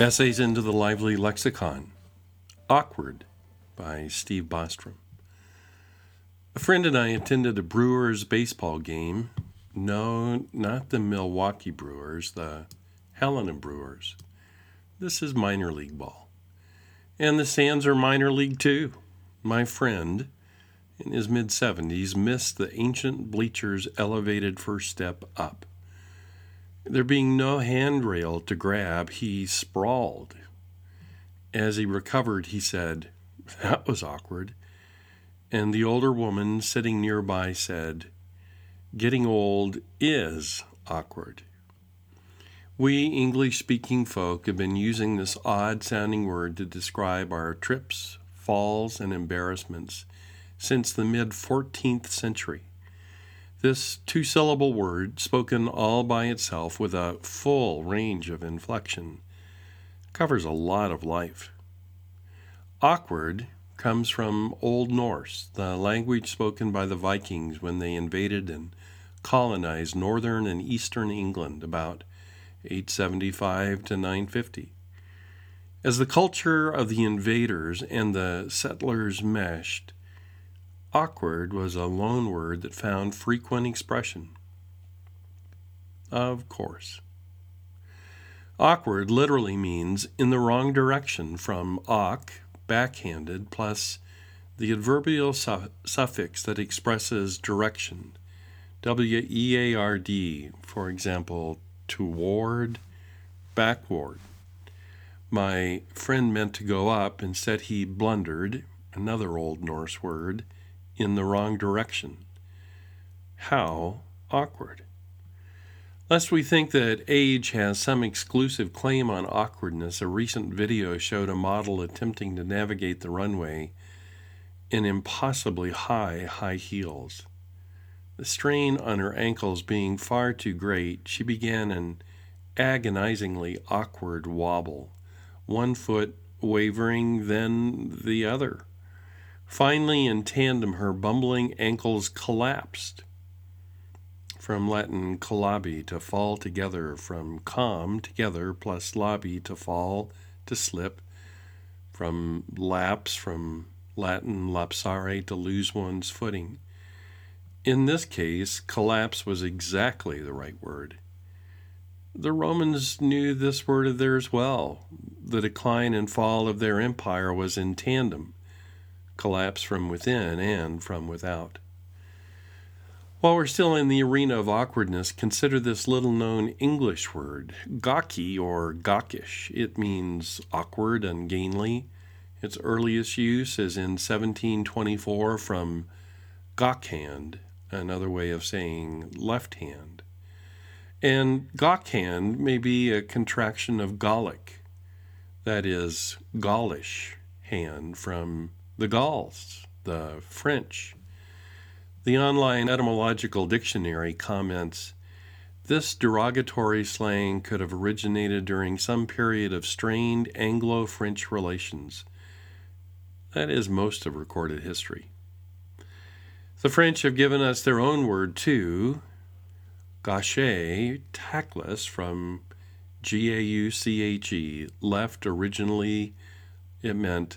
Essays into the Lively Lexicon. Awkward by Steve Bostrom. A friend and I attended a Brewers baseball game. No, not the Milwaukee Brewers, the Helena Brewers. This is minor league ball. And the Sands are minor league too. My friend, in his mid 70s, missed the ancient bleachers' elevated first step up. There being no handrail to grab, he sprawled. As he recovered, he said, That was awkward. And the older woman sitting nearby said, Getting old is awkward. We English speaking folk have been using this odd sounding word to describe our trips, falls, and embarrassments since the mid 14th century. This two syllable word, spoken all by itself with a full range of inflection, covers a lot of life. Awkward comes from Old Norse, the language spoken by the Vikings when they invaded and colonized northern and eastern England about 875 to 950. As the culture of the invaders and the settlers meshed, Awkward was a loan word that found frequent expression. Of course. Awkward literally means in the wrong direction from awk, backhanded, plus the adverbial su- suffix that expresses direction. W E A R D, for example, toward, backward. My friend meant to go up, instead, he blundered, another Old Norse word in the wrong direction. How awkward. Lest we think that age has some exclusive claim on awkwardness, a recent video showed a model attempting to navigate the runway in impossibly high, high heels. The strain on her ankles being far too great, she began an agonizingly awkward wobble, one foot wavering, then the other. Finally, in tandem, her bumbling ankles collapsed. From Latin collabi, to fall together, from com, together, plus labi, to fall, to slip, from lapse, from Latin lapsare, to lose one's footing. In this case, collapse was exactly the right word. The Romans knew this word of theirs well. The decline and fall of their empire was in tandem collapse from within and from without. While we're still in the arena of awkwardness, consider this little known English word, gawky or gawkish. It means awkward, ungainly. Its earliest use is in 1724 from gawkhand, another way of saying left hand. And gawkhand may be a contraction of Gallic, that is, Gaulish hand from the Gauls, the French. The online etymological dictionary comments this derogatory slang could have originated during some period of strained Anglo French relations. That is most of recorded history. The French have given us their own word too, gaucher, tactless, from G A U C H E. Left originally, it meant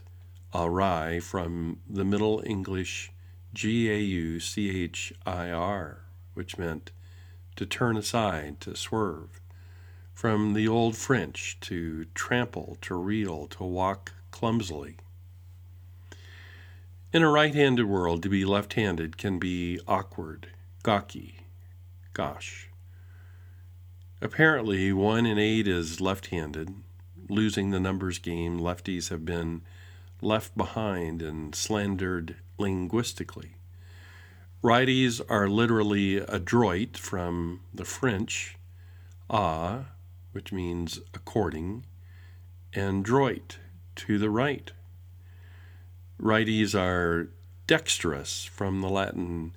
awry from the Middle English G A U C H I R, which meant to turn aside, to swerve, from the Old French to trample, to reel, to walk clumsily. In a right handed world, to be left handed can be awkward, gawky, gauche. Apparently, one in eight is left handed. Losing the numbers game, lefties have been left behind and slandered linguistically. Righties are literally adroit from the French, a, which means according, and droit, to the right. Righties are dexterous from the Latin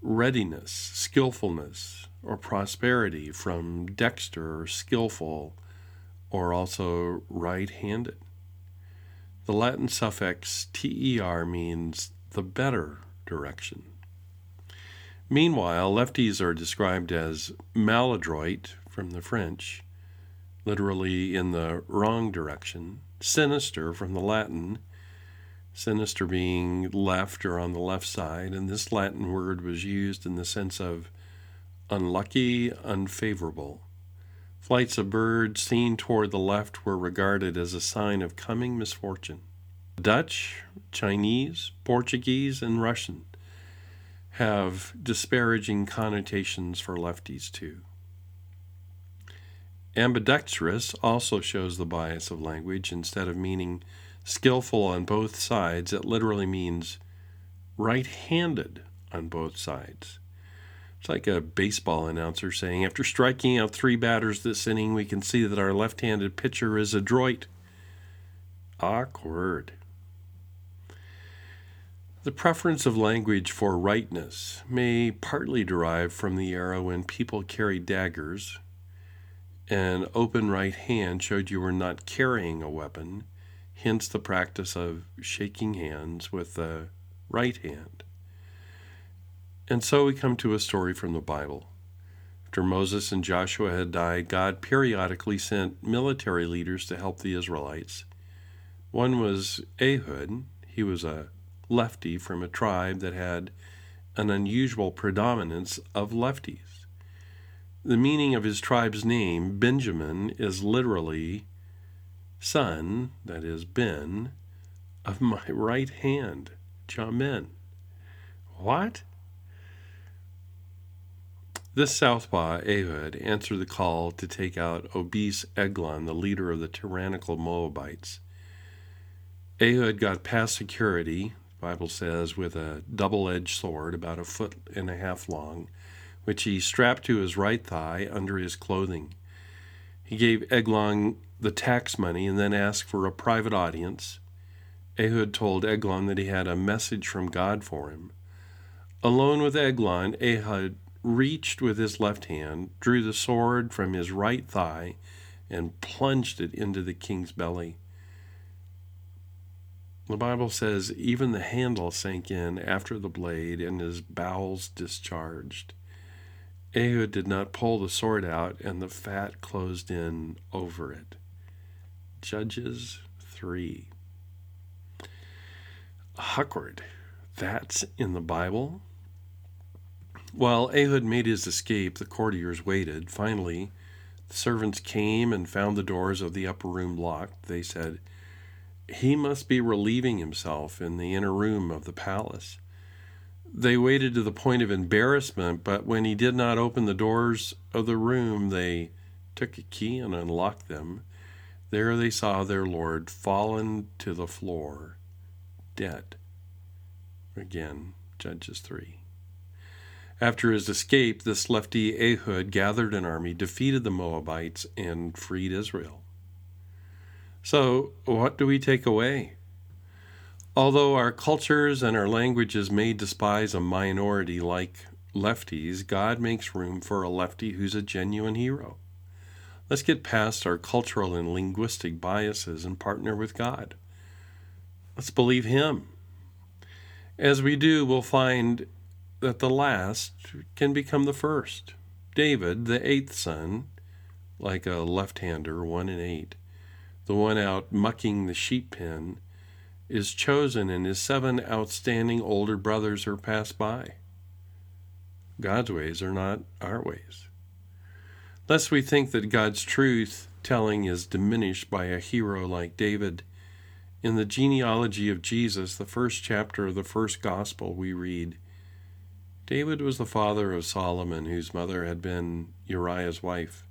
readiness, skillfulness, or prosperity from dexter skillful, or also right handed. The Latin suffix ter means the better direction. Meanwhile, lefties are described as maladroit from the French, literally in the wrong direction. Sinister from the Latin, sinister being left or on the left side, and this Latin word was used in the sense of unlucky, unfavorable. Flights of birds seen toward the left were regarded as a sign of coming misfortune. Dutch, Chinese, Portuguese, and Russian have disparaging connotations for lefties too. Ambidextrous also shows the bias of language. Instead of meaning skillful on both sides, it literally means right handed on both sides. It's like a baseball announcer saying, after striking out three batters this inning, we can see that our left handed pitcher is adroit. Awkward. The preference of language for rightness may partly derive from the era when people carried daggers. An open right hand showed you were not carrying a weapon, hence the practice of shaking hands with the right hand. And so we come to a story from the Bible. After Moses and Joshua had died, God periodically sent military leaders to help the Israelites. One was Ehud. He was a lefty from a tribe that had an unusual predominance of lefties. The meaning of his tribe's name, Benjamin, is literally son, that is, Ben, of my right hand, Jamin. What? This southpaw, Ehud, answered the call to take out obese Eglon, the leader of the tyrannical Moabites. Ehud got past security, the Bible says, with a double edged sword about a foot and a half long, which he strapped to his right thigh under his clothing. He gave Eglon the tax money and then asked for a private audience. Ehud told Eglon that he had a message from God for him. Alone with Eglon, Ehud reached with his left hand, drew the sword from his right thigh, and plunged it into the king's belly. The Bible says even the handle sank in after the blade and his bowels discharged. Ehud did not pull the sword out, and the fat closed in over it. Judges 3. Awkward. That's in the Bible? While Ehud made his escape, the courtiers waited. Finally, the servants came and found the doors of the upper room locked. They said, He must be relieving himself in the inner room of the palace. They waited to the point of embarrassment, but when he did not open the doors of the room, they took a key and unlocked them. There they saw their Lord fallen to the floor, dead. Again, Judges 3. After his escape, this lefty Ehud gathered an army, defeated the Moabites, and freed Israel. So, what do we take away? Although our cultures and our languages may despise a minority like lefties, God makes room for a lefty who's a genuine hero. Let's get past our cultural and linguistic biases and partner with God. Let's believe Him. As we do, we'll find that the last can become the first. David, the eighth son, like a left hander, one in eight, the one out mucking the sheep pen, is chosen and his seven outstanding older brothers are passed by. God's ways are not our ways. Lest we think that God's truth telling is diminished by a hero like David, in the genealogy of Jesus, the first chapter of the first gospel, we read, David was the father of Solomon, whose mother had been Uriah's wife.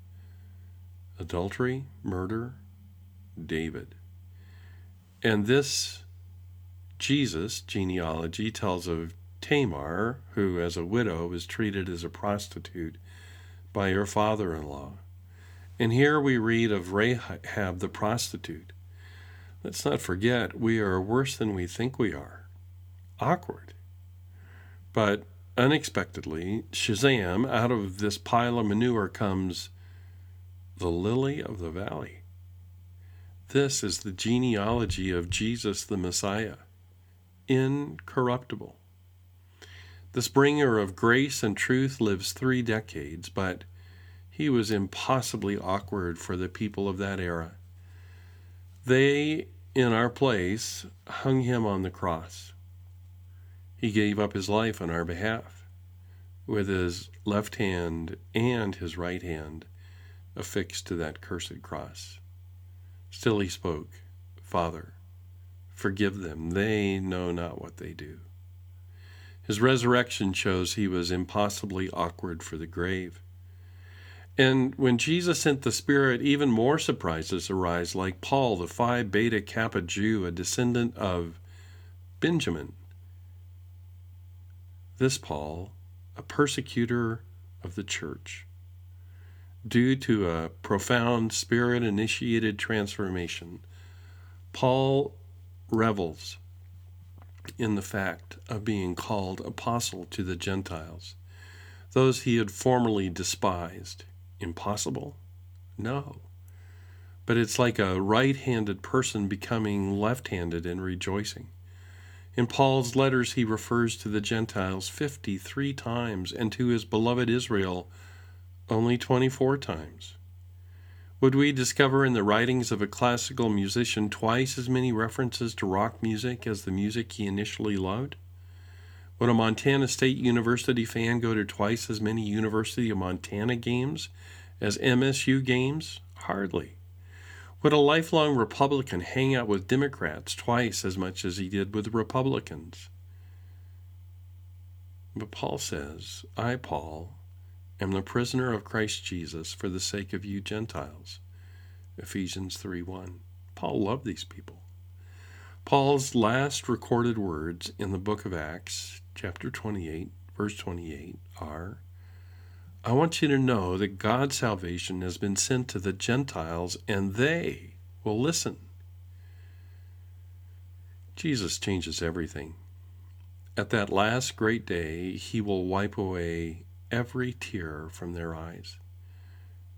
Adultery, murder, David. And this Jesus genealogy tells of Tamar, who as a widow was treated as a prostitute by her father in law. And here we read of Rahab the prostitute. Let's not forget, we are worse than we think we are. Awkward. But unexpectedly, Shazam, out of this pile of manure comes the lily of the valley. This is the genealogy of Jesus the Messiah, incorruptible. This bringer of grace and truth lives three decades, but He was impossibly awkward for the people of that era. They, in our place, hung him on the cross. He gave up his life on our behalf, with his left hand and his right hand affixed to that cursed cross. Still he spoke, Father, forgive them. They know not what they do. His resurrection shows he was impossibly awkward for the grave. And when Jesus sent the Spirit, even more surprises arise, like Paul, the Phi Beta Kappa Jew, a descendant of Benjamin. This Paul, a persecutor of the church, due to a profound spirit initiated transformation, Paul revels in the fact of being called apostle to the Gentiles, those he had formerly despised. Impossible? No. But it's like a right handed person becoming left handed and rejoicing. In Paul's letters, he refers to the Gentiles 53 times and to his beloved Israel only 24 times. Would we discover in the writings of a classical musician twice as many references to rock music as the music he initially loved? Would a Montana State University fan go to twice as many University of Montana games as MSU games? Hardly. Would a lifelong Republican hang out with Democrats twice as much as he did with Republicans? But Paul says, I, Paul, am the prisoner of Christ Jesus for the sake of you Gentiles. Ephesians 3 1. Paul loved these people. Paul's last recorded words in the book of Acts, chapter 28, verse 28, are I want you to know that God's salvation has been sent to the Gentiles and they will listen. Jesus changes everything. At that last great day, he will wipe away every tear from their eyes.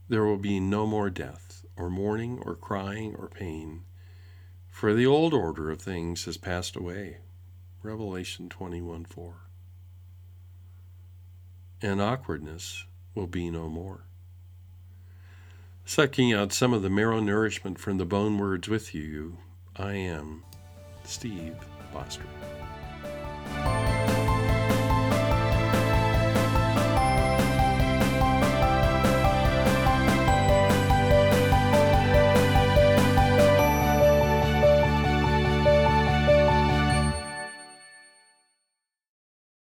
There will be no more death, or mourning, or crying, or pain, for the old order of things has passed away. Revelation 21 4. And awkwardness will be no more. Sucking out some of the marrow nourishment from the bone words with you, I am Steve Boster.